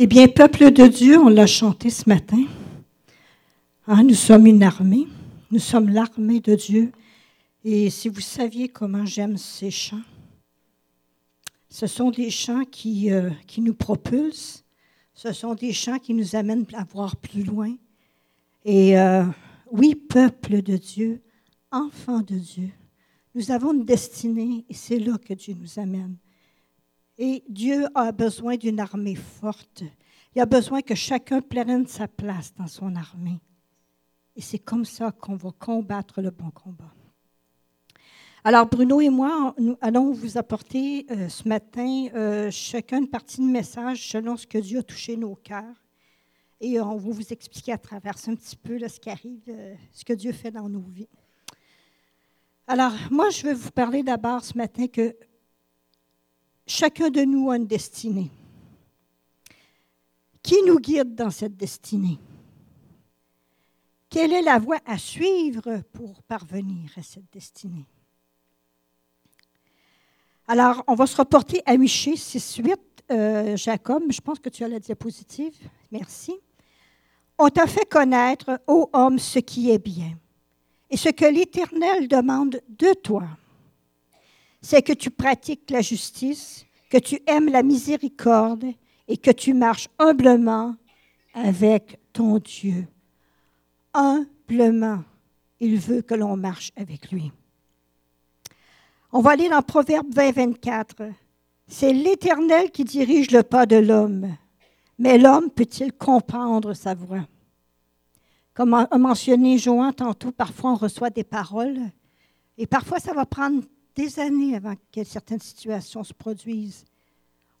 Eh bien, peuple de Dieu, on l'a chanté ce matin. Hein, nous sommes une armée. Nous sommes l'armée de Dieu. Et si vous saviez comment j'aime ces chants, ce sont des chants qui, euh, nous propulsent. Ce sont des chants qui nous amènent à voir plus loin. Et euh, oui, peuple de Dieu, enfant de Dieu, nous avons une destinée et c'est là que Dieu nous amène. Et Dieu a besoin d'une armée forte. Il a besoin que chacun prenne sa place dans son armée. Et c'est comme ça qu'on va combattre le bon combat. Alors, Bruno et moi, nous allons vous apporter euh, ce matin euh, chacun une partie de message selon ce que Dieu a touché nos cœurs. Et on va vous expliquer à travers un petit peu ce qui arrive, euh, ce que Dieu fait dans nos vies. Alors, moi, je vais vous parler d'abord ce matin que chacun de nous a une destinée. Qui nous guide dans cette destinée? Quelle est la voie à suivre pour parvenir à cette destinée? Alors, on va se reporter à Michée 6.8. Euh, Jacob, je pense que tu as la diapositive. Merci. On t'a fait connaître, ô homme, ce qui est bien. Et ce que l'Éternel demande de toi, c'est que tu pratiques la justice, que tu aimes la miséricorde et que tu marches humblement avec ton Dieu. Humblement, il veut que l'on marche avec lui. On va aller dans Proverbe 20, 24. C'est l'Éternel qui dirige le pas de l'homme, mais l'homme peut-il comprendre sa voix? Comme a mentionné Johan tantôt, parfois on reçoit des paroles et parfois ça va prendre des années avant que certaines situations se produisent.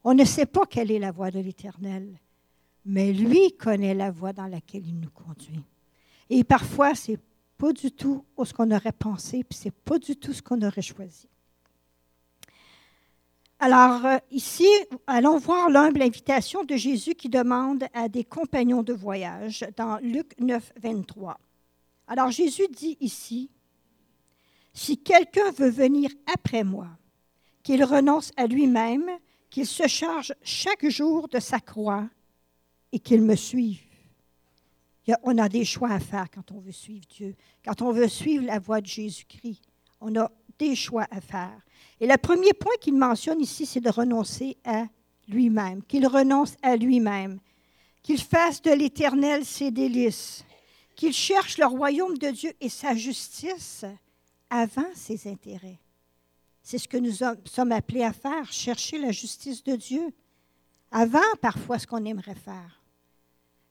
On ne sait pas quelle est la voie de l'Éternel, mais lui connaît la voie dans laquelle il nous conduit. Et parfois, c'est pas du tout ce qu'on aurait pensé, puis c'est pas du tout ce qu'on aurait choisi. Alors, euh, ici, allons voir l'humble invitation de Jésus qui demande à des compagnons de voyage dans Luc 9, 23. Alors, Jésus dit ici, Si quelqu'un veut venir après moi, qu'il renonce à lui-même, qu'il se charge chaque jour de sa croix et qu'il me suive. On a des choix à faire quand on veut suivre Dieu, quand on veut suivre la voie de Jésus-Christ. On a des choix à faire. Et le premier point qu'il mentionne ici, c'est de renoncer à lui-même, qu'il renonce à lui-même, qu'il fasse de l'Éternel ses délices, qu'il cherche le royaume de Dieu et sa justice avant ses intérêts. C'est ce que nous sommes appelés à faire, chercher la justice de Dieu avant parfois ce qu'on aimerait faire.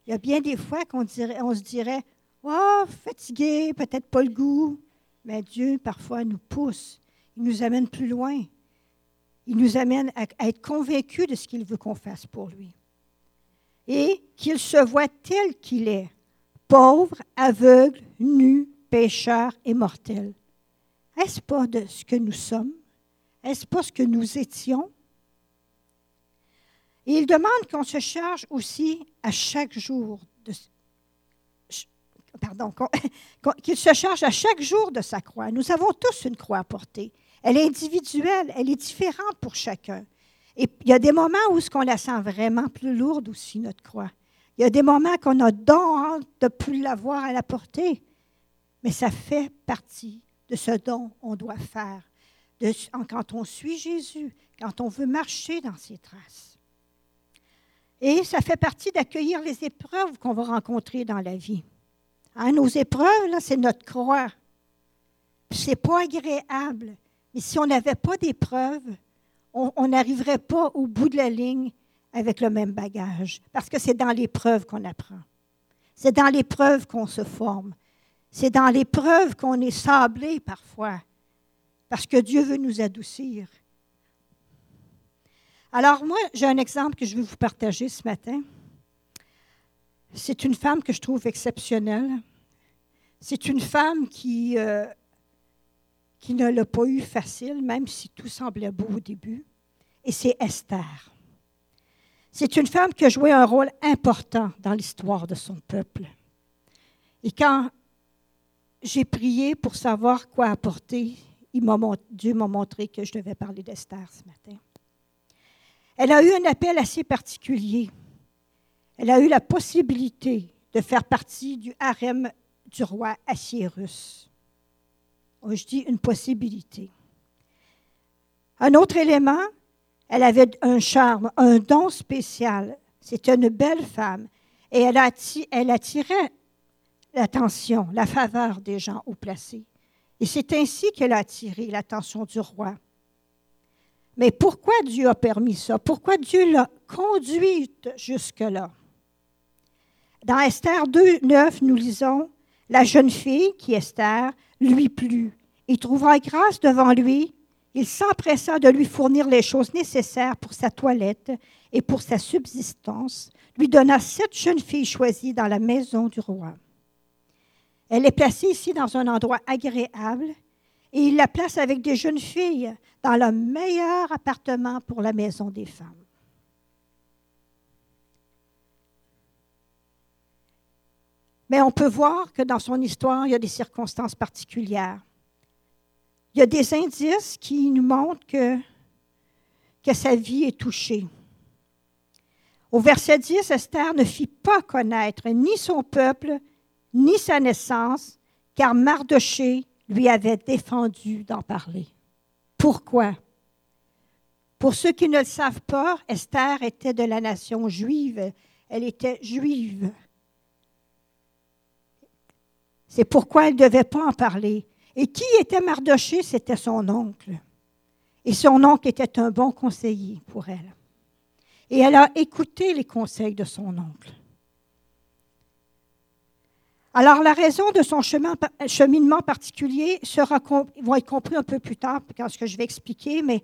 Il y a bien des fois qu'on on se dirait, oh, fatigué, peut-être pas le goût, mais Dieu parfois nous pousse il nous amène plus loin. Il nous amène à, être convaincus de ce qu'il veut qu'on fasse pour lui. Et qu'il se voit tel qu'il est, pauvre, aveugle, nu, pécheur et mortel. Est-ce pas de ce que nous sommes? Est-ce pas ce que nous étions? Et il demande qu'on se charge aussi à chaque jour de, pardon, qu'il se charge à chaque jour de sa croix. Nous avons tous une croix à porter. Elle est individuelle, elle est différente pour chacun. Et il y a des moments où ce qu'on la sent vraiment plus lourde aussi, notre croix. Il y a des moments qu'on a don de ne plus l'avoir à la portée. Mais ça fait partie de ce don qu'on doit faire quand on suit Jésus, quand on veut marcher dans ses traces. Et ça fait partie d'accueillir les épreuves qu'on va rencontrer dans la vie. Hein, nos épreuves, c'est notre croix. Ce n'est pas agréable. Et si on n'avait pas d'épreuves, on n'arriverait pas au bout de la ligne avec le même bagage. Parce que c'est dans l'épreuve qu'on apprend. C'est dans l'épreuve qu'on se forme. C'est dans l'épreuve qu'on est sablé parfois. Parce que Dieu veut nous adoucir. Alors moi, j'ai un exemple que je veux vous partager ce matin. C'est une femme que je trouve exceptionnelle. C'est une femme qui euh, ne l'a pas eu facile, même si tout semblait beau au début, et c'est Esther. C'est une femme qui a joué un rôle important dans l'histoire de son peuple. Et quand j'ai prié pour savoir quoi apporter, Dieu m'a montré que je devais parler d'Esther ce matin. Elle a eu un appel assez particulier. elle a eu la possibilité de faire partie du harem du roi Assyrus. Oh, je dis une possibilité. Un autre élément, elle avait un charme, un don spécial. C'était une belle femme et elle, attirait l'attention, la faveur des gens haut placés. Et c'est ainsi qu'elle a attiré l'attention du roi. Mais pourquoi Dieu a permis ça? Pourquoi Dieu l'a conduite jusque-là? Dans Esther 2, 9, nous lisons La jeune fille, qui est Esther, lui plut. Il trouva grâce devant lui. Il s'empressa de lui fournir les choses nécessaires pour sa toilette et pour sa subsistance, lui donna sept jeunes filles choisies dans la maison du roi. Elle est placée ici dans un endroit agréable et il la place avec des jeunes filles dans le meilleur appartement pour la maison des femmes. Mais on peut voir que dans son histoire, il y a des circonstances particulières. Il y a des indices qui nous montrent que, que sa vie est touchée. Au verset 10, Esther ne fit pas connaître ni son peuple, ni sa naissance, car Mardoché lui avait défendu d'en parler. Pourquoi? Pour ceux qui ne le savent pas, Esther était de la nation juive. Elle était juive. C'est pourquoi elle ne devait pas en parler. Et qui était Mardoché? C'était son oncle. Et son oncle était un bon conseiller pour elle. Et elle a écouté les conseils de son oncle. Alors, la raison de son chemin, cheminement particulier sera, va être compris un peu plus tard, quand ce que je vais expliquer, mais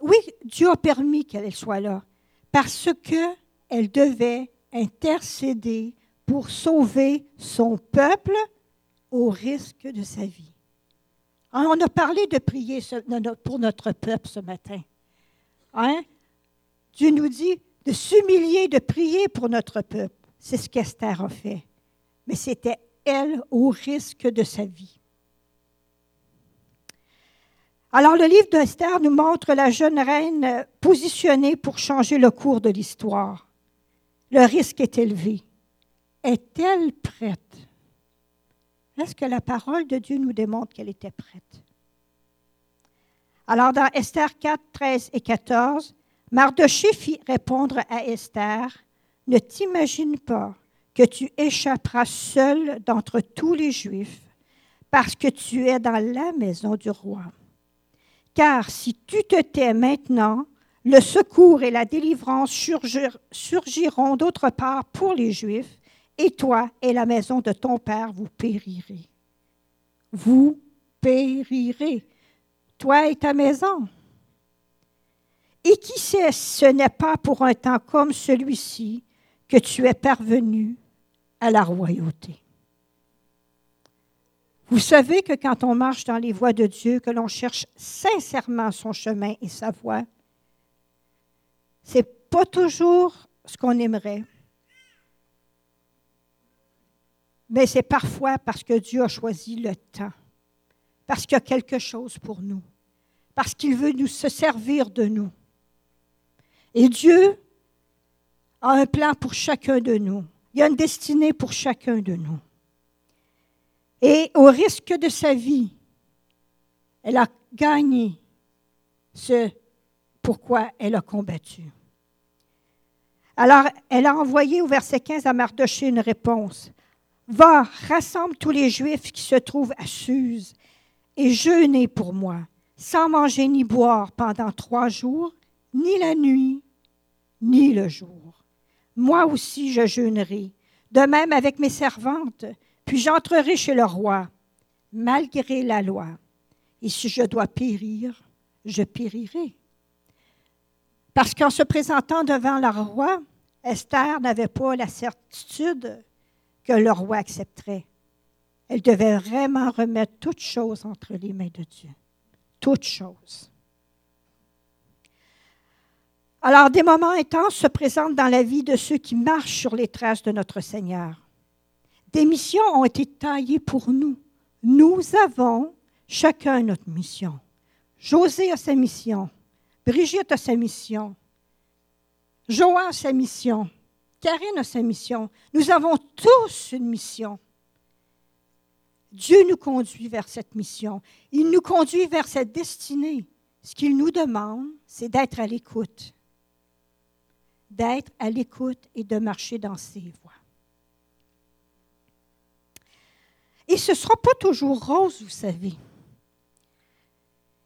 oui, Dieu a permis qu'elle soit là, parce qu'elle devait intercéder pour sauver son peuple au risque de sa vie. Hein, on a parlé de prier pour notre peuple ce matin. Hein? Dieu nous dit de s'humilier, de prier pour notre peuple. C'est ce qu'Esther a fait. Mais c'était elle au risque de sa vie. Alors le livre d'Esther nous montre la jeune reine positionnée pour changer le cours de l'histoire. Le risque est élevé. Est-elle prête? Est-ce que la parole de Dieu nous démontre qu'elle était prête? Alors dans Esther 4, 13 et 14, Mardoché fit répondre à Esther, Ne t'imagine pas que tu échapperas seul d'entre tous les Juifs, parce que tu es dans la maison du roi. Car si tu te tais maintenant, le secours et la délivrance surgiront d'autre part pour les Juifs, et toi et la maison de ton Père, vous périrez. Vous périrez, toi et ta maison. Et qui sait, ce n'est pas pour un temps comme celui-ci que tu es parvenu à la royauté. Vous savez que quand on marche dans les voies de Dieu, que l'on cherche sincèrement son chemin et sa voie, c'est pas toujours ce qu'on aimerait. Mais c'est parfois parce que Dieu a choisi le temps, parce qu'il y a quelque chose pour nous, parce qu'il veut nous se servir de nous. Et Dieu a un plan pour chacun de nous. Il y a une destinée pour chacun de nous. Et au risque de sa vie, elle a gagné ce pourquoi elle a combattu. Alors, elle a envoyé au verset 15 à Mardoché une réponse. Va, rassemble tous les Juifs qui se trouvent à Suse et jeûnez pour moi, sans manger ni boire pendant trois jours, ni la nuit, ni le jour. Moi aussi je jeûnerai, de même avec mes servantes, puis j'entrerai chez le roi, malgré la loi. Et si je dois périr, je périrai. Parce qu'en se présentant devant le roi, Esther n'avait pas la certitude que le roi accepterait. Elle devait vraiment remettre toutes choses entre les mains de Dieu. Toutes choses. Alors, des moments intenses se présentent dans la vie de ceux qui marchent sur les traces de notre Seigneur. Des missions ont été taillées pour nous. Nous avons chacun notre mission. José a sa mission. Brigitte a sa mission. Joan a sa mission. Karine a sa mission. Nous avons tous une mission. Dieu nous conduit vers cette mission. Il nous conduit vers cette destinée. Ce qu'il nous demande, c'est d'être à l'écoute. D'être à l'écoute et de marcher dans ses voies. Et ce ne sera pas toujours rose, vous savez.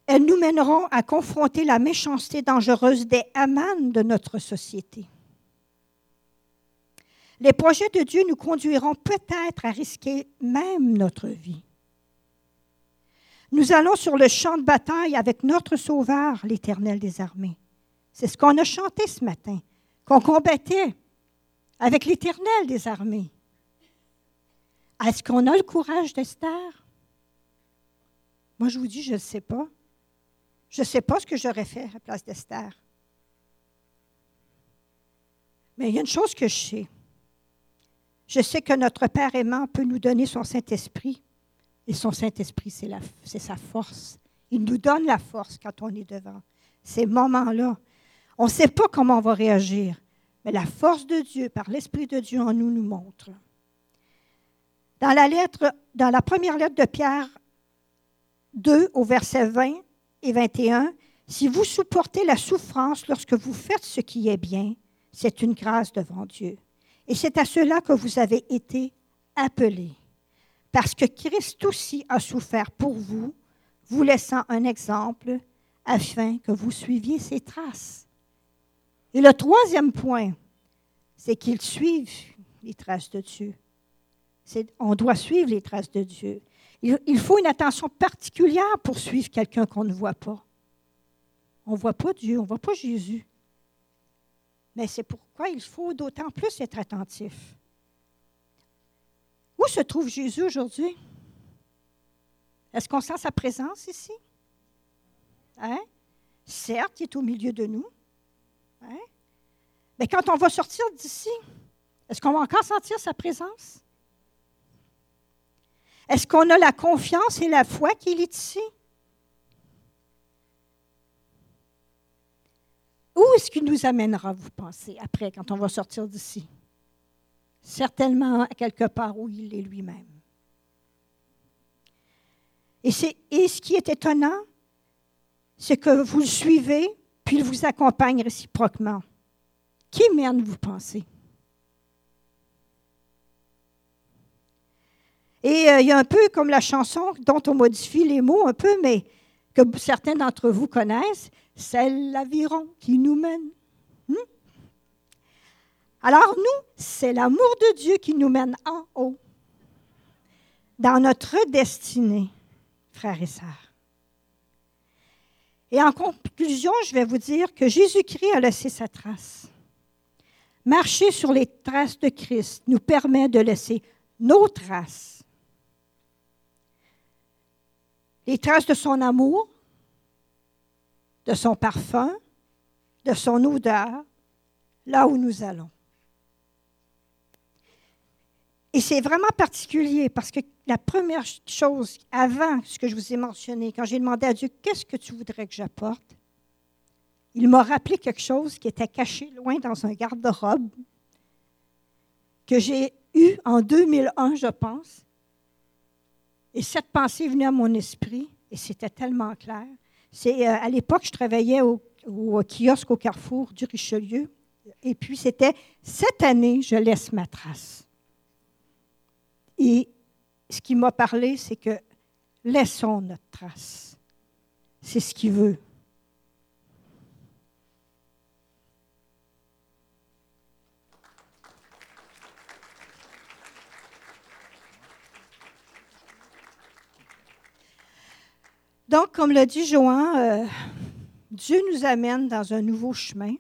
Elles nous mèneront à confronter la méchanceté dangereuse des amanes de notre société. Les projets de Dieu nous conduiront peut-être à risquer même notre vie. Nous allons sur le champ de bataille avec notre Sauveur, l'Éternel des armées. C'est ce qu'on a chanté ce matin, qu'on combattait avec l'Éternel des armées. Est-ce qu'on a le courage d'Esther? Moi, je vous dis, je ne sais pas. Je ne sais pas ce que j'aurais fait à la place d'Esther. Mais il y a une chose que je sais. Je sais que notre Père aimant peut nous donner son Saint-Esprit. Et son Saint-Esprit, c'est sa force. Il nous donne la force quand on est devant ces moments-là. On ne sait pas comment on va réagir, mais la force de Dieu, par l'Esprit de Dieu en nous, nous montre. Dans la, première lettre de Pierre 2, au verset 20 et 21, si vous supportez la souffrance lorsque vous faites ce qui est bien, c'est une grâce devant Dieu. Et c'est à cela que vous avez été appelés. Parce que Christ aussi a souffert pour vous, vous laissant un exemple afin que vous suiviez ses traces. Et le troisième point, c'est qu'ils suivent les traces de Dieu. On doit suivre les traces de Dieu. Il, faut une attention particulière pour suivre quelqu'un qu'on ne voit pas. On ne voit pas Dieu, on ne voit pas Jésus. Mais c'est pourquoi il faut d'autant plus être attentif. Où se trouve Jésus aujourd'hui? Est-ce qu'on sent sa présence ici? Hein? Certes, il est au milieu de nous. Hein? Mais quand on va sortir d'ici, est-ce qu'on va encore sentir sa présence? Est-ce qu'on a la confiance et la foi qu'il est ici? Où est-ce qu'il nous amènera, vous pensez, après, quand on va sortir d'ici? Certainement quelque part où il est lui-même. Et, et ce qui est étonnant, c'est que vous le suivez, puis il vous accompagne réciproquement. Qui mène, vous pensez? Et euh, il y a un peu comme la chanson dont on modifie les mots un peu, mais que certains d'entre vous connaissent, c'est l'aviron qui nous mène. Hmm? Alors nous, c'est l'amour de Dieu qui nous mène en haut, dans notre destinée, frères et sœurs. Et en conclusion, je vais vous dire que Jésus-Christ a laissé sa trace. Marcher sur les traces de Christ nous permet de laisser nos traces les traces de son amour, de son parfum, de son odeur, là où nous allons. Et c'est vraiment particulier parce que la première chose, avant ce que je vous ai mentionné, quand j'ai demandé à Dieu, qu'est-ce que tu voudrais que j'apporte? Il m'a rappelé quelque chose qui était caché loin dans un garde-robe que j'ai eu en 2001, je pense, et cette pensée venue à mon esprit, et c'était tellement clair. C'est euh, à l'époque, je travaillais au, kiosque au Carrefour du Richelieu, et puis c'était cette année, je laisse ma trace. Et ce qui m'a parlé, c'est que laissons notre trace. C'est ce qu'il veut. Donc, comme l'a dit Johan, euh, Dieu nous amène dans un nouveau chemin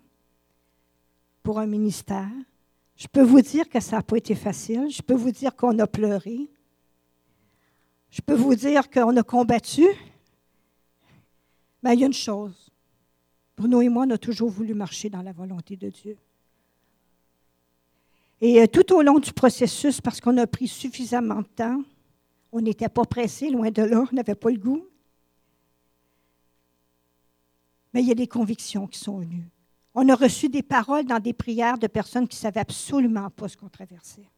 pour un ministère. Je peux vous dire que ça n'a pas été facile. Je peux vous dire qu'on a pleuré. Je peux vous dire qu'on a combattu. Mais il y a une chose. Bruno et moi, on a toujours voulu marcher dans la volonté de Dieu. Et euh, tout au long du processus, parce qu'on a pris suffisamment de temps, on n'était pas pressé, loin de là, on n'avait pas le goût. Mais il y a des convictions qui sont venues. On a reçu des paroles dans des prières de personnes qui ne savaient absolument pas ce qu'on traversait.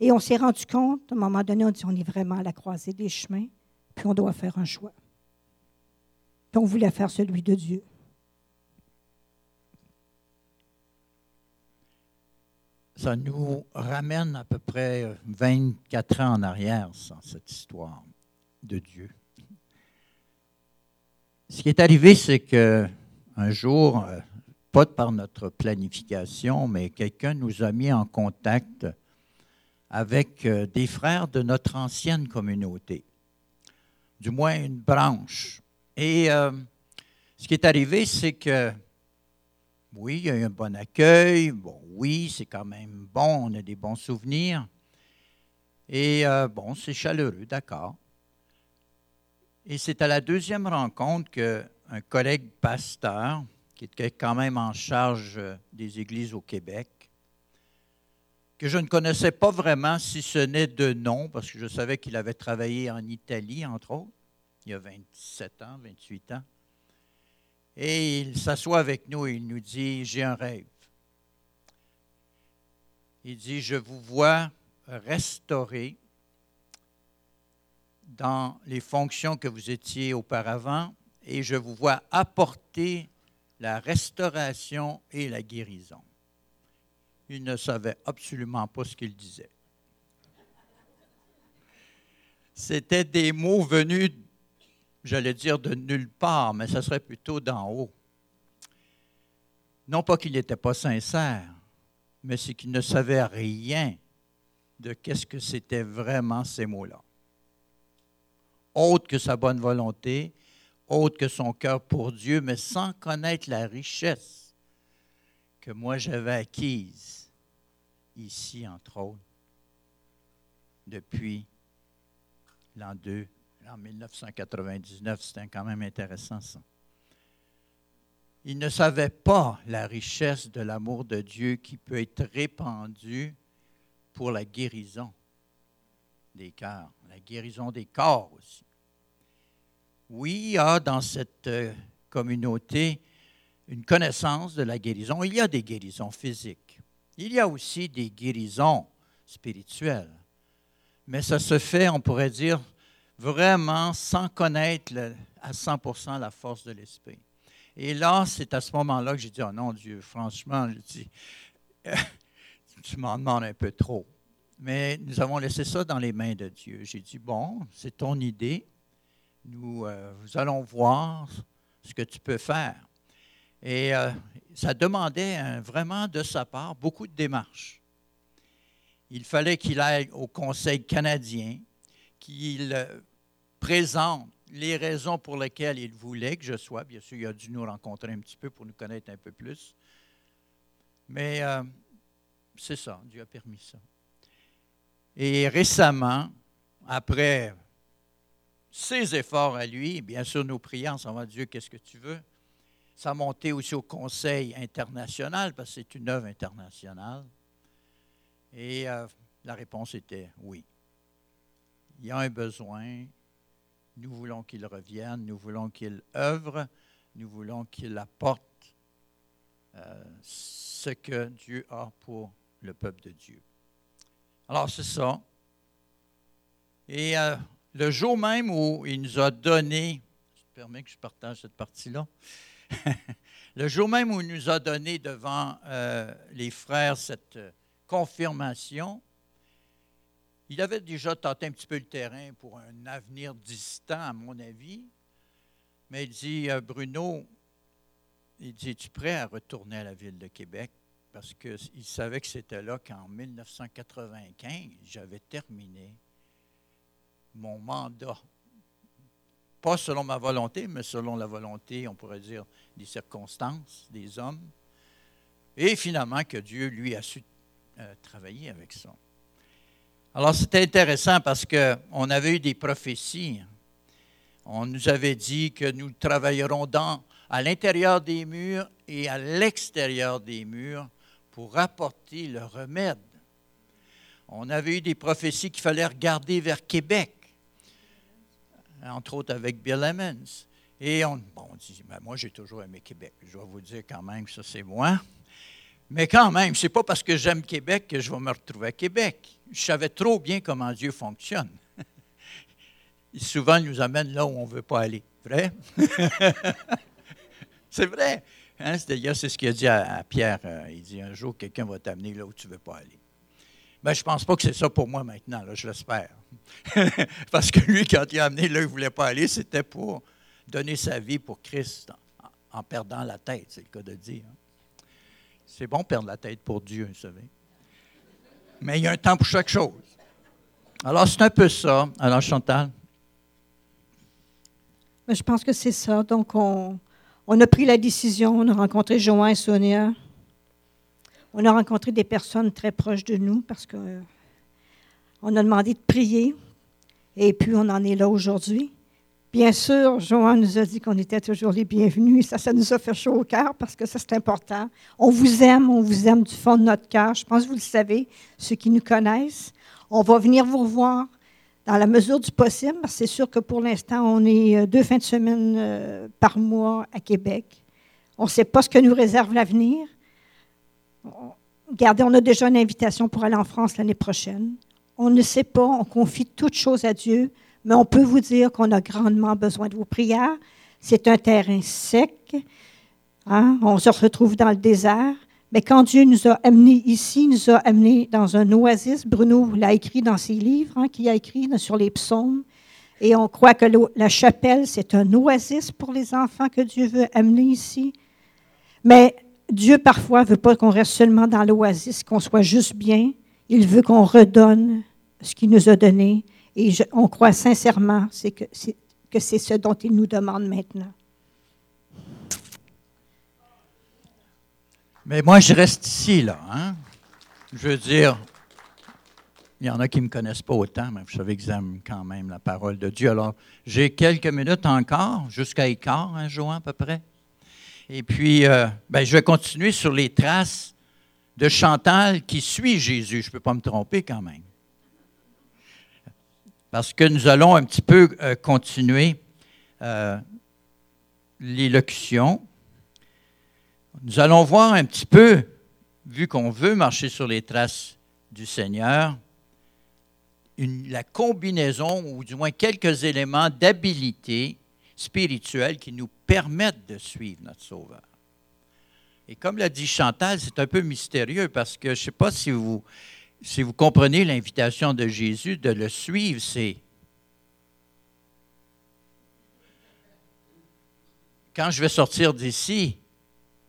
Et on s'est rendu compte, à un moment donné, on dit on est vraiment à la croisée des chemins, puis on doit faire un choix. Puis on voulait faire celui de Dieu. Ça nous ramène à peu près 24 ans en arrière, cette histoire de Dieu. Ce qui est arrivé, c'est que un jour, euh, pas par notre planification, mais quelqu'un nous a mis en contact avec euh, des frères de notre ancienne communauté, du moins une branche. Et euh, ce qui est arrivé, c'est que oui, il y a eu un bon accueil, bon, oui, c'est quand même bon, on a des bons souvenirs. Et bon, c'est chaleureux, d'accord. Et c'est à la deuxième rencontre qu'un collègue pasteur, qui était quand même en charge euh, des églises au Québec, que je ne connaissais pas vraiment, si ce n'est de nom, parce que je savais qu'il avait travaillé en Italie, entre autres, il y a 27 ans, 28 ans. Et il s'assoit avec nous et il nous dit, j'ai un rêve. Il dit, je vous vois restaurer dans les fonctions que vous étiez auparavant et je vous vois apporter la restauration et la guérison. Il ne savait absolument pas ce qu'il disait. C'était des mots venus, j'allais dire, de nulle part, mais ce serait plutôt d'en haut. Non pas qu'il n'était pas sincère, mais c'est qu'il ne savait rien de qu'est-ce que c'était vraiment ces mots-là autre que sa bonne volonté, autre que son cœur pour Dieu, mais sans connaître la richesse que moi j'avais acquise ici, entre autres, depuis l'an 2, en 1999. C'était quand même intéressant ça. Il ne savait pas la richesse de l'amour de Dieu qui peut être répandu pour la guérison des cœurs, la guérison des corps aussi. Oui, il y a dans cette euh, communauté une connaissance de la guérison. Il y a des guérisons physiques. Il y a aussi des guérisons spirituelles. Mais ça se fait, on pourrait dire, vraiment sans connaître à 100 la force de l'esprit. Et là, c'est à ce moment-là que j'ai dit, oh non, Dieu, franchement, je dis, tu m'en demandes un peu trop. Mais nous avons laissé ça dans les mains de Dieu. J'ai dit, bon, c'est ton idée. Nous, euh, allons voir ce que tu peux faire. Et euh, ça demandait vraiment de sa part beaucoup de démarches. Il fallait qu'il aille au Conseil canadien, qu'il euh, présente les raisons pour lesquelles il voulait que je sois. Bien sûr, il a dû nous rencontrer un petit peu pour nous connaître un peu plus. Mais c'est ça, Dieu a permis ça. Et récemment, après ses efforts à lui, bien sûr, nos prières, ça va Dieu, qu'est-ce que tu veux? Ça monté aussi au Conseil international, parce que c'est une œuvre internationale. Et euh, la réponse était oui. Il y a un besoin. Nous voulons qu'il revienne, nous voulons qu'il œuvre, nous voulons qu'il apporte euh, ce que Dieu a pour le peuple de Dieu. Alors, c'est ça. Et euh, le jour même où il nous a donné, je te permets que je partage cette partie-là, le jour même où il nous a donné devant euh, les frères cette confirmation, il avait déjà tenté un petit peu le terrain pour un avenir distant, à mon avis. Mais il dit, euh, Bruno, il dit, es-tu prêt à retourner à la ville de Québec? parce qu'il savait que c'était là qu'en 1995, j'avais terminé mon mandat. Pas selon ma volonté, mais selon la volonté, on pourrait dire, des circonstances, des hommes. Et finalement, que Dieu, lui, a su euh, travailler avec ça. Alors, c'était intéressant parce qu'on avait eu des prophéties. On nous avait dit que nous travaillerons dans, à l'intérieur des murs et à l'extérieur des murs pour apporter le remède. On avait eu des prophéties qu'il fallait regarder vers Québec, entre autres avec Bill Emmons. Et on, bon, on dit, ben, moi j'ai toujours aimé Québec. Je vais vous dire quand même que ça c'est moi. Mais quand même, ce n'est pas parce que j'aime Québec que je vais me retrouver à Québec. Je savais trop bien comment Dieu fonctionne. souvent, il nous amène là où on ne veut pas aller. Vrai? c'est vrai. Hein? D'ailleurs, c'est ce qu'il a dit à, Pierre. Euh, il dit, un jour, quelqu'un va t'amener là où tu ne veux pas aller. Ben, je ne pense pas que c'est ça pour moi maintenant, je l'espère. Parce que lui, quand il a amené là il ne voulait pas aller, c'était pour donner sa vie pour Christ en, perdant la tête, c'est le cas de dire. C'est bon perdre la tête pour Dieu, vous savez. Mais il y a un temps pour chaque chose. Alors, c'est un peu ça. Alors, Chantal? je pense que c'est ça. Donc, on, on, a pris la décision, on a rencontré Joanne et Sonia. On a rencontré des personnes très proches de nous parce qu'on on a demandé de prier. Et puis, on en est là aujourd'hui. Bien sûr, Joanne nous a dit qu'on était toujours les bienvenus. Ça, ça nous a fait chaud au cœur parce que ça, c'est important. On vous aime, on vous aime du fond de notre cœur. Je pense que vous le savez, ceux qui nous connaissent. On va venir vous revoir dans la mesure du possible. C'est sûr que pour l'instant, on est euh, deux fins de semaine euh, par mois à Québec. On ne sait pas ce que nous réserve l'avenir. Regardez, on a déjà une invitation pour aller en France l'année prochaine. On ne sait pas, on confie toutes choses à Dieu mais on peut vous dire qu'on a grandement besoin de vos prières. C'est un terrain sec. Hein? On se retrouve dans le désert. Mais quand Dieu nous a amenés ici, nous a amenés dans un oasis. Bruno l'a écrit dans ses livres, hein, qu'il a écrit sur les psaumes. Et on croit que la chapelle, c'est un oasis pour les enfants que Dieu veut amener ici. Mais Dieu, parfois, veut pas qu'on reste seulement dans l'oasis, qu'on soit juste bien. Il veut qu'on redonne ce qu'il nous a donné. Et on croit sincèrement que c'est ce dont il nous demande maintenant. Mais moi, je reste ici, là. Hein? Je veux dire, il y en a qui ne me connaissent pas autant, mais vous savez que j'aime quand même la parole de Dieu. Alors, j'ai quelques minutes encore, jusqu'à écart, un jour à peu près? Et puis, euh, ben, je vais continuer sur les traces de Chantal qui suit Jésus. Je ne peux pas me tromper quand même parce que nous allons un petit peu euh, continuer euh, l'élocution. Nous allons voir un petit peu, vu qu'on veut marcher sur les traces du Seigneur, la combinaison, ou du moins quelques éléments d'habilité spirituelle qui nous permettent de suivre notre Sauveur. Et comme l'a dit Chantal, c'est un peu mystérieux parce que je ne sais pas si vous, si vous comprenez l'invitation de Jésus de le suivre, c'est quand je vais sortir d'ici,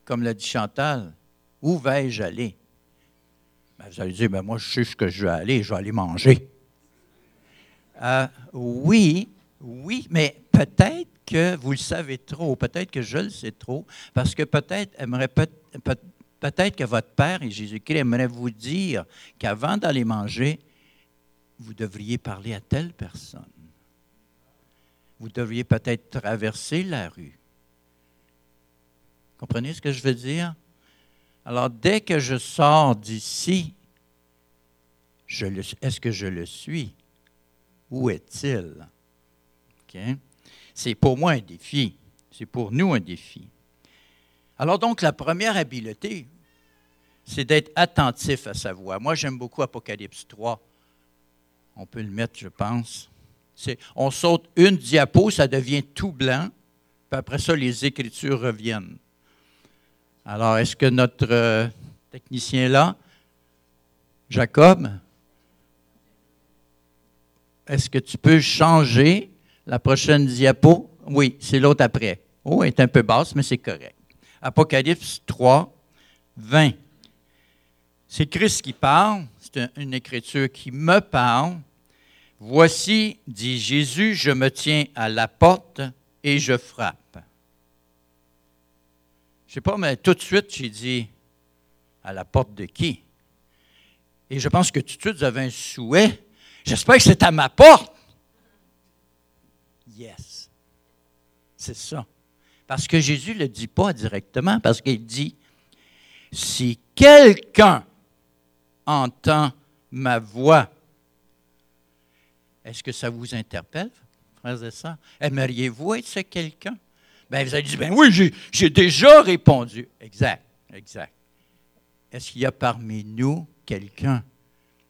comme l'a dit Chantal, où vais-je aller? Ben, vous allez dire, ben, moi, je sais ce que je vais aller, je vais aller manger. Euh, oui, oui, mais peut-être que vous le savez trop, peut-être que je le sais trop, parce que peut-être aimerait peut Peut-être que votre Père et Jésus-Christ aimeraient vous dire qu'avant d'aller manger, vous devriez parler à telle personne. Vous devriez peut-être traverser la rue. Comprenez ce que je veux dire? Alors, dès que je sors d'ici, est-ce que je le suis? Où est-il? C'est pour moi un défi. C'est pour nous un défi. Alors donc, la première habileté, c'est d'être attentif à sa voix. Moi, j'aime beaucoup Apocalypse 3. On peut le mettre, je pense. On saute une diapo, ça devient tout blanc, puis après ça, les Écritures reviennent. Alors, est-ce que notre euh, technicien là, Jacob, est-ce que tu peux changer? La prochaine diapo? Oui, c'est l'autre après. Oh, est un peu basse, mais c'est correct. Apocalypse 3, 20. C'est Christ qui parle, c'est une écriture qui me parle. Voici, dit Jésus, je me tiens à la porte et je frappe. Je ne sais pas, mais tout de suite, j'ai dit, à la porte de qui? Et je pense que tout de suite, vous avez un souhait. J'espère que c'est à ma porte. Yes. C'est ça. Parce que Jésus ne le dit pas directement, parce qu'il dit, si quelqu'un entend ma voix, est-ce que ça vous interpelle, frères et sœurs? Aimeriez-vous être ce quelqu'un? Ben, vous allez dire, ben oui, j'ai déjà répondu. Exact, exact. Est-ce qu'il y a parmi nous quelqu'un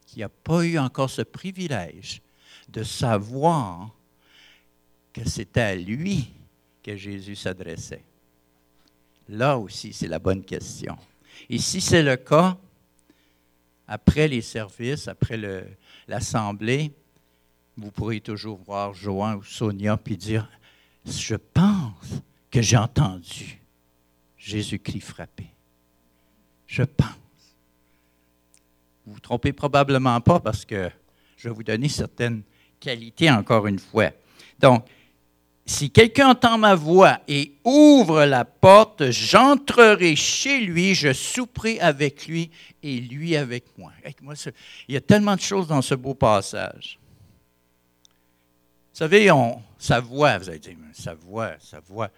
qui n'a pas eu encore ce privilège de savoir que c'était à lui que Jésus s'adressait? Là aussi, c'est la bonne question. Et si c'est le cas, après les services, après l'assemblée, vous pourrez toujours voir Joan ou Sonia puis dire Je pense que j'ai entendu Jésus-Christ frapper. Je pense. Vous vous trompez probablement pas parce que je vais vous donner certaines qualités encore une fois. Donc, si quelqu'un entend ma voix et ouvre la porte, j'entrerai chez lui, je souperai avec lui et lui avec moi. il y a tellement de choses dans ce beau passage. Vous savez, on, sa voix, vous allez dire, sa voix, sa voix.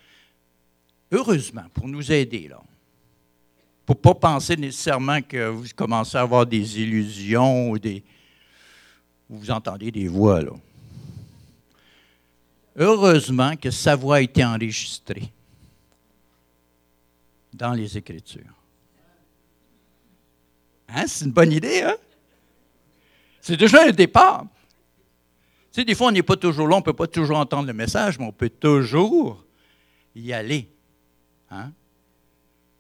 Heureusement, pour nous aider, là. Pour ne pas penser nécessairement que vous commencez à avoir des illusions ou des. Vous entendez des voix, là. Heureusement que sa voix a été enregistrée dans les Écritures. Hein? C'est une bonne idée, hein? C'est déjà un départ. Tu sais, des fois, on n'est pas toujours là, on ne peut pas toujours entendre le message, mais on peut toujours y aller. Hein?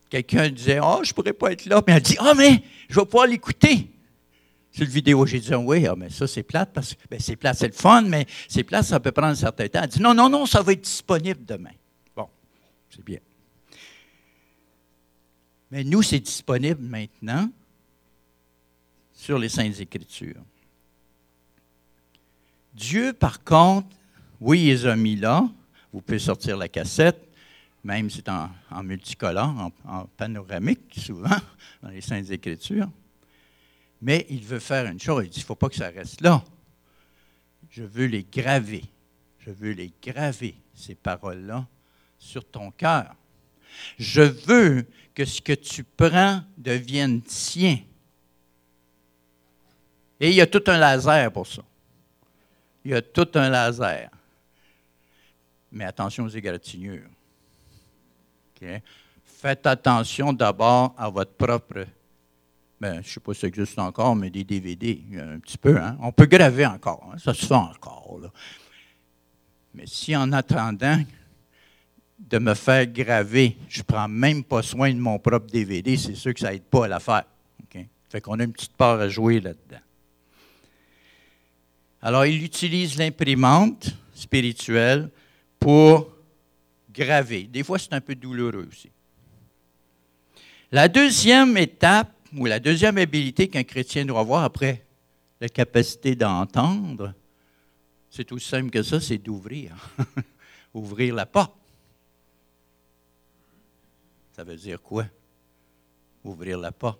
Quelqu'un disait, oh, je ne pourrais pas être là, mais elle dit, oh, mais je vais pouvoir l'écouter sur le vidéo. J'ai dit, oui, ah, mais ça, c'est plate, parce que ben, c'est plate, c'est le fun, mais c'est plate, ça peut prendre un certain temps. Elle dit, non, non, non, ça va être disponible demain. Bon, c'est bien. Mais nous, c'est disponible maintenant sur les Saintes Écritures. Dieu, par contre, oui, il les a mis là. Vous pouvez sortir la cassette, même si c'est en, multicolore, en, en panoramique, souvent, dans les Saintes Écritures. Mais il veut faire une chose. Il dit, il ne faut pas que ça reste là. Je veux les graver. Je veux les graver, ces paroles-là, sur ton cœur. Je veux que ce que tu prends devienne tien. Et il y a tout un laser pour ça. Il y a tout un laser. Mais attention aux égratignures. Faites attention d'abord à votre propre ben, je ne sais pas si ça existe encore, mais des DVD, un petit peu. Hein? On peut graver encore, hein? ça se fait encore. Mais si en attendant de me faire graver, je ne prends même pas soin de mon propre DVD, c'est sûr que ça n'aide pas à l'affaire. Okay? Fait qu'on a une petite part à jouer là-dedans. Alors, il utilise l'imprimante spirituelle pour graver. Des fois, c'est un peu douloureux aussi. La deuxième étape, ou la deuxième habilité qu'un chrétien doit avoir après la capacité d'entendre, c'est aussi simple que ça, c'est d'ouvrir. Ouvrir la porte. Ça veut dire quoi? Ouvrir la porte.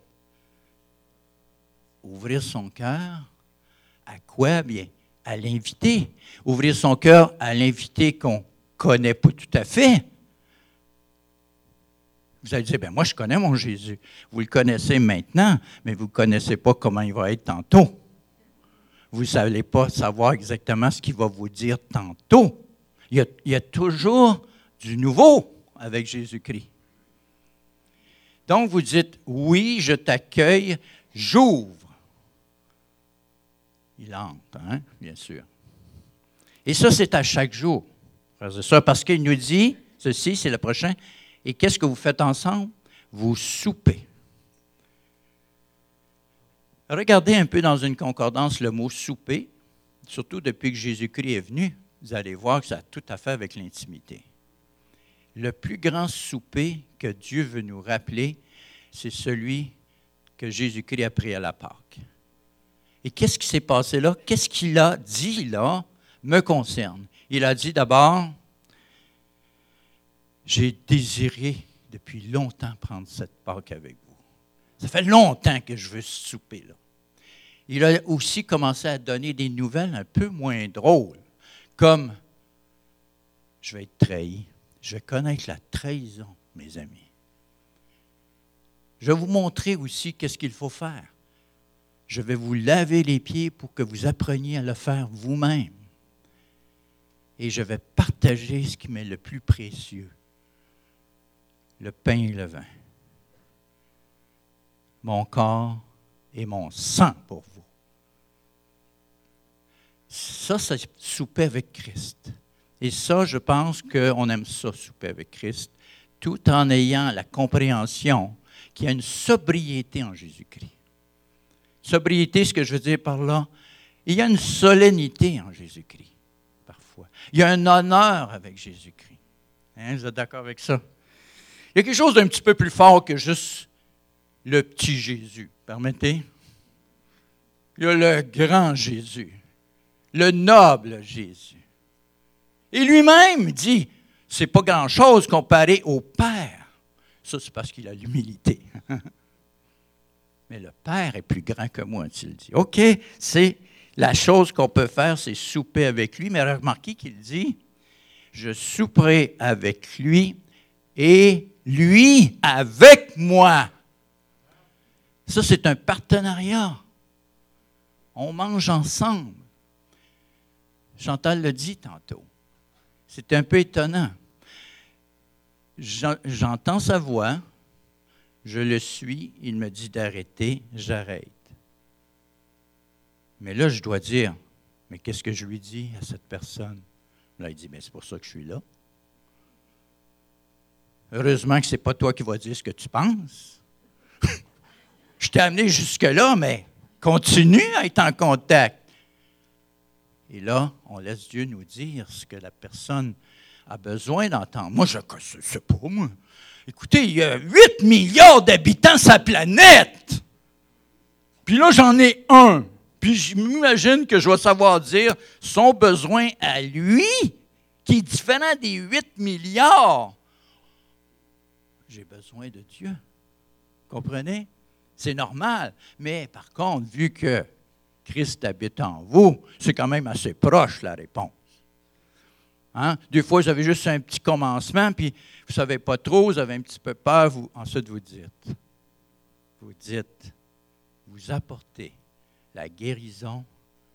Ouvrir son cœur. À quoi? Bien, à l'inviter. Ouvrir son cœur à l'inviter qu'on connaît pas tout à fait vous allez dire, ben moi je connais mon Jésus. Vous le connaissez maintenant, mais vous ne connaissez pas comment il va être tantôt. Vous n'allez pas savoir exactement ce qu'il va vous dire tantôt. Il y, a, toujours du nouveau avec Jésus-Christ. Donc vous dites, oui, je t'accueille, j'ouvre. Il entre, hein, bien sûr. Et ça, c'est à chaque jour. Parce qu'il nous dit, ceci, c'est le prochain, et qu'est-ce que vous faites ensemble? Vous soupez. Regardez un peu dans une concordance le mot souper, surtout depuis que Jésus-Christ est venu. Vous allez voir que ça a tout à fait avec l'intimité. Le plus grand souper que Dieu veut nous rappeler, c'est celui que Jésus-Christ a pris à la Pâque. Et qu'est-ce qui s'est passé là? Qu'est-ce qu'il a dit là me concerne? Il a dit d'abord, j'ai désiré depuis longtemps prendre cette Pâque avec vous. Ça fait longtemps que je veux souper là. Il a aussi commencé à donner des nouvelles un peu moins drôles, comme je vais être trahi, je vais connaître la trahison, mes amis. Je vais vous montrer aussi qu'est-ce qu'il faut faire. Je vais vous laver les pieds pour que vous appreniez à le faire vous-même. Et je vais partager ce qui m'est le plus précieux, le pain et le vin. Mon corps et mon sang pour vous. Ça, c'est souper avec Christ. Et ça, je pense qu'on aime ça, souper avec Christ, tout en ayant la compréhension qu'il y a une sobriété en Jésus-Christ. Sobriété, ce que je veux dire par là, il y a une solennité en Jésus-Christ, parfois. Il y a un honneur avec Jésus-Christ. Hein, vous êtes d'accord avec ça? Il y a quelque chose d'un petit peu plus fort que juste le petit Jésus, permettez? Il y a le grand Jésus, le noble Jésus. Et lui-même dit, c'est pas grand-chose comparé au Père. Ça, c'est parce qu'il a l'humilité. Mais le Père est plus grand que moi, a-t-il dit. OK, c'est la chose qu'on peut faire, c'est souper avec lui. Mais remarquez qu'il dit, je souperai avec lui et lui avec moi. Ça, c'est un partenariat. On mange ensemble. Chantal le dit tantôt. C'est un peu étonnant. J'entends sa voix, je le suis, il me dit d'arrêter, j'arrête. Mais là, je dois dire, mais qu'est-ce que je lui dis à cette personne? Là, il dit, mais c'est pour ça que je suis là. Heureusement que ce n'est pas toi qui vas dire ce que tu penses. je t'ai amené jusque-là, mais continue à être en contact. Et là, on laisse Dieu nous dire ce que la personne a besoin d'entendre. Moi, je sais pas, moi. Écoutez, il y a 8 milliards d'habitants sur la planète. Puis là, j'en ai un. Puis je m'imagine que je vais savoir dire son besoin à lui, qui est différent des 8 milliards. J'ai besoin de Dieu. Comprenez? C'est normal. Mais par contre, vu que Christ habite en vous, c'est quand même assez proche la réponse. Hein? Des fois, vous avez juste un petit commencement, puis vous ne savez pas trop, vous avez un petit peu peur, vous, ensuite vous dites, vous dites, vous apportez la guérison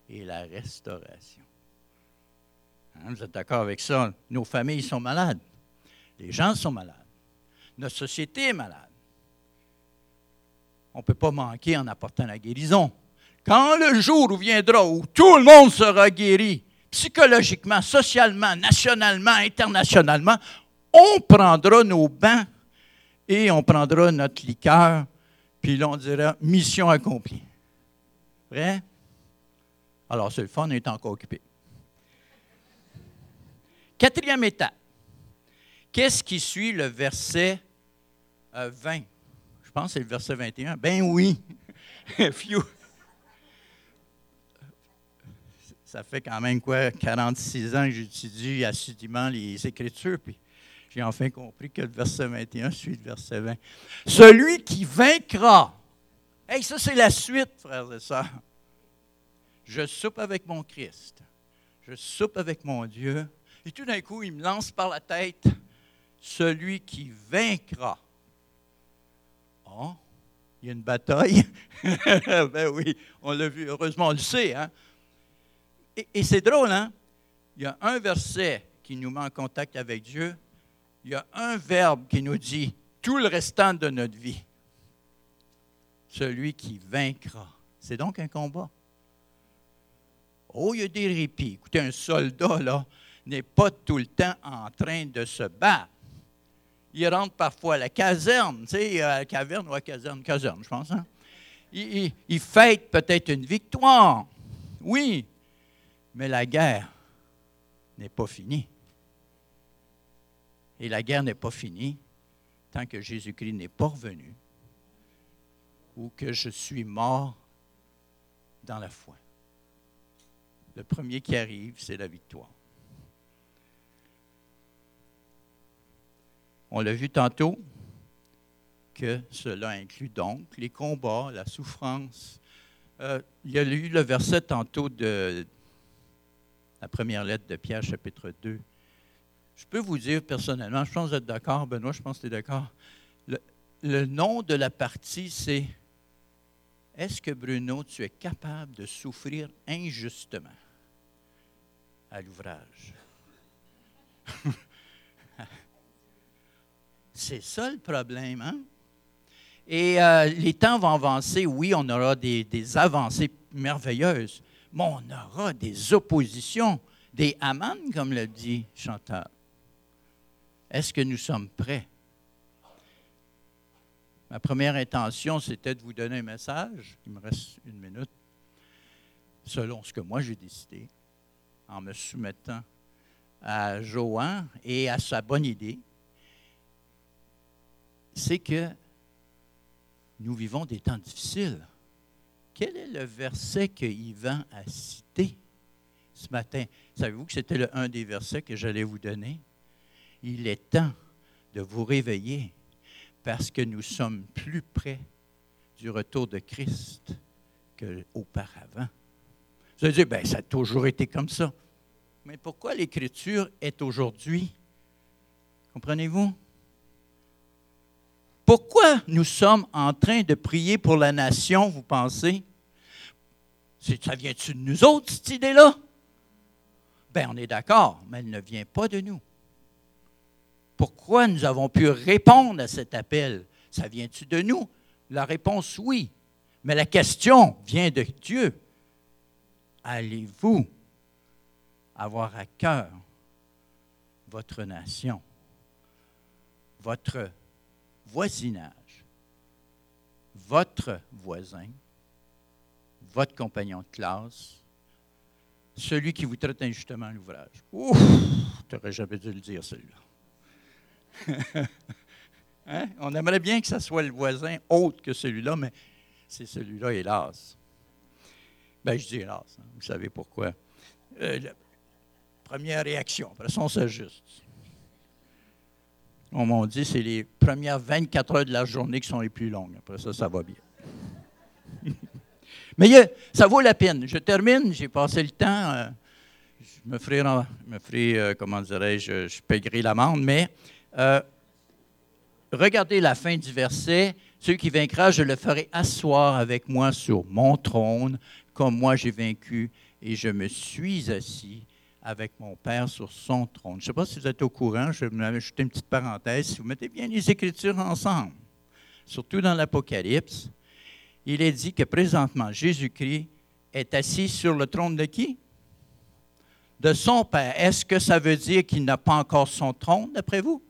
et la restauration. Hein? Vous êtes d'accord avec ça? Nos familles sont malades. Les gens sont malades. Notre société est malade. On ne peut pas manquer en apportant la guérison. Quand le jour viendra où tout le monde sera guéri, psychologiquement, socialement, nationalement, internationalement, on prendra nos bains et on prendra notre liqueur, puis là, on dira mission accomplie. Vrai? Alors, c'est le fun, on est encore occupé. Quatrième étape. Qu'est-ce qui suit le verset 20? Euh, Je pense que c'est le verset 21. Ben oui. ça fait quand même quoi, 46 ans que j'étudie assidûment les Écritures, puis j'ai enfin compris que le verset 21 suit le verset 20. Celui qui vaincra. Hey, ça, c'est la suite, frères et sœurs. Je soupe avec mon Christ. Je soupe avec mon Dieu. Et tout d'un coup, il me lance par la tête celui qui vaincra. Oh, il y a une bataille. ben oui, on l'a vu. Heureusement, on le sait. Hein? Et, c'est drôle, hein? Il y a un verset qui nous met en contact avec Dieu. Il y a un verbe qui nous dit tout le restant de notre vie. Celui qui vaincra. C'est donc un combat. Oh, il y a des répits. Écoutez, un soldat, là, n'est pas tout le temps en train de se battre. Il rentre parfois à la caserne, tu sais, à la caverne ou à la caserne, caserne, je pense. Hein? Il, il fête peut-être une victoire. Oui, mais la guerre n'est pas finie. Et la guerre n'est pas finie tant que Jésus-Christ n'est pas revenu ou que je suis mort dans la foi. Le premier qui arrive, c'est la victoire. On l'a vu tantôt que cela inclut donc les combats, la souffrance. Euh, il y a eu le verset tantôt de la première lettre de Pierre, chapitre 2. Je peux vous dire personnellement, je pense que vous êtes d'accord, Benoît, je pense que tu es d'accord. Le, nom de la partie, c'est Est-ce que Bruno, tu es capable de souffrir injustement à l'ouvrage? C'est ça le problème. Hein? Et euh, les temps vont avancer. Oui, on aura des, avancées merveilleuses, mais on aura des oppositions, des amans, comme le dit Chantal. Est-ce que nous sommes prêts? Ma première intention, c'était de vous donner un message. Il me reste une minute. Selon ce que moi j'ai décidé, en me soumettant à Johan et à sa bonne idée, c'est que nous vivons des temps difficiles. Quel est le verset que Yvan a cité ce matin? Savez-vous que c'était un des versets que j'allais vous donner? Il est temps de vous réveiller parce que nous sommes plus près du retour de Christ qu'auparavant. Vous allez dire, bien, ça a toujours été comme ça. Mais pourquoi l'Écriture est aujourd'hui? Comprenez-vous? Pourquoi nous sommes en train de prier pour la nation, vous pensez? Ça vient-tu de nous autres, cette idée-là? Bien, on est d'accord, mais elle ne vient pas de nous. Pourquoi nous avons pu répondre à cet appel? Ça vient-tu de nous? La réponse, oui. Mais la question vient de Dieu. Allez-vous avoir à cœur votre nation, votre voisinage, votre voisin, votre compagnon de classe, celui qui vous traite injustement l'ouvrage. Ouf, tu n'aurais jamais dû le dire, celui-là. hein? On aimerait bien que ce soit le voisin autre que celui-là, mais c'est celui-là, hélas. Ben, je dis hélas, hein, vous savez pourquoi. Euh, première réaction, après ça, on s'ajuste. On m'a dit c'est les premières 24 heures de la journée qui sont les plus longues. Après ça, ça va bien. Mais ça vaut la peine. Je termine, j'ai passé le temps. Euh, je me ferai, me euh, comment dirais-je, je paierai l'amende, mais euh, regardez la fin du verset. Celui qui vaincra, je le ferai asseoir avec moi sur mon trône, comme moi j'ai vaincu et je me suis assis avec mon Père sur son trône. Je ne sais pas si vous êtes au courant, je vais ajouter une petite parenthèse. Si vous mettez bien les Écritures ensemble, surtout dans l'Apocalypse, il est dit que présentement, Jésus-Christ est assis sur le trône de qui? De son Père. Est-ce que ça veut dire qu'il n'a pas encore son trône, d'après vous?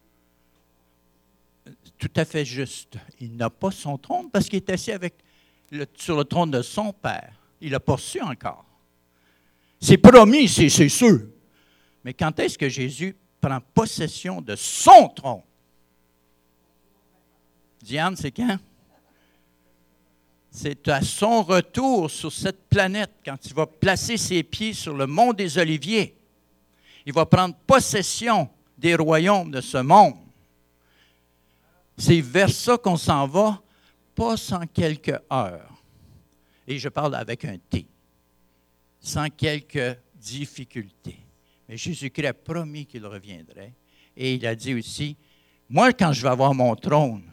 Tout à fait juste. Il n'a pas son trône parce qu'il est assis sur le trône de son Père. Il pas reçu encore. C'est promis, c'est sûr. Mais quand est-ce que Jésus prend possession de son trône? Diane, c'est quand? C'est à son retour sur cette planète, quand il va placer ses pieds sur le mont des Oliviers. Il va prendre possession des royaumes de ce monde. C'est vers ça qu'on s'en va, pas sans quelques heures. Et je parle avec un T sans quelques difficultés. Mais Jésus-Christ a promis qu'il reviendrait. Et il a dit aussi, moi, quand je vais avoir mon trône,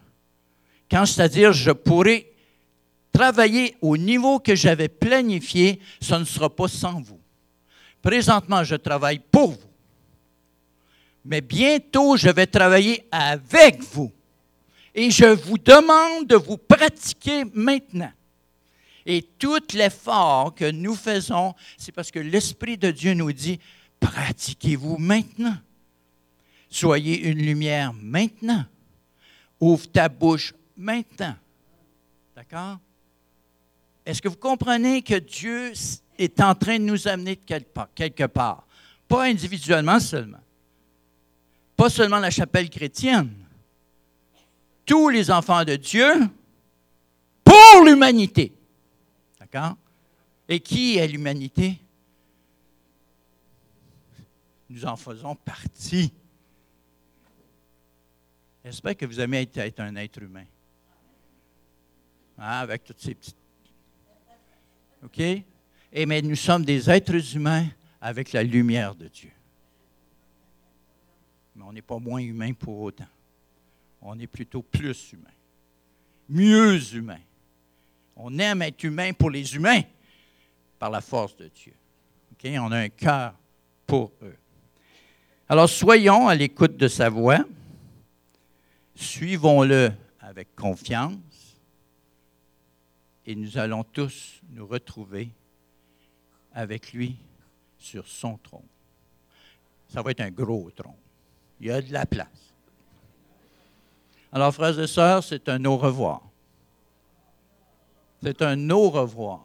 quand c'est-à-dire je pourrai travailler au niveau que j'avais planifié, ce ne sera pas sans vous. Présentement, je travaille pour vous. Mais bientôt, je vais travailler avec vous. Et je vous demande de vous pratiquer maintenant. Et tout l'effort que nous faisons, c'est parce que l'Esprit de Dieu nous dit, pratiquez-vous maintenant. Soyez une lumière maintenant. Ouvre ta bouche maintenant. D'accord? Est-ce que vous comprenez que Dieu est en train de nous amener quelque part? Pas individuellement seulement. Pas seulement la chapelle chrétienne. Tous les enfants de Dieu pour l'humanité. Et qui est l'humanité? Nous en faisons partie. J'espère que vous aimez être, un être humain. Hein, avec toutes ces petites. OK? Et mais nous sommes des êtres humains avec la lumière de Dieu. Mais on n'est pas moins humain pour autant. On est plutôt plus humain, mieux humain. On aime être humain pour les humains par la force de Dieu. On a un cœur pour eux. Alors soyons à l'écoute de sa voix. Suivons-le avec confiance et nous allons tous nous retrouver avec lui sur son trône. Ça va être un gros trône. Il y a de la place. Alors, frères et sœurs, c'est un au revoir. C'est un au revoir.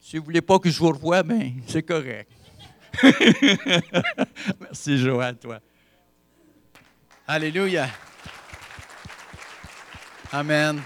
Si vous ne voulez pas que je vous revoie, bien, c'est correct. Merci, Joël, toi. Alléluia. Amen.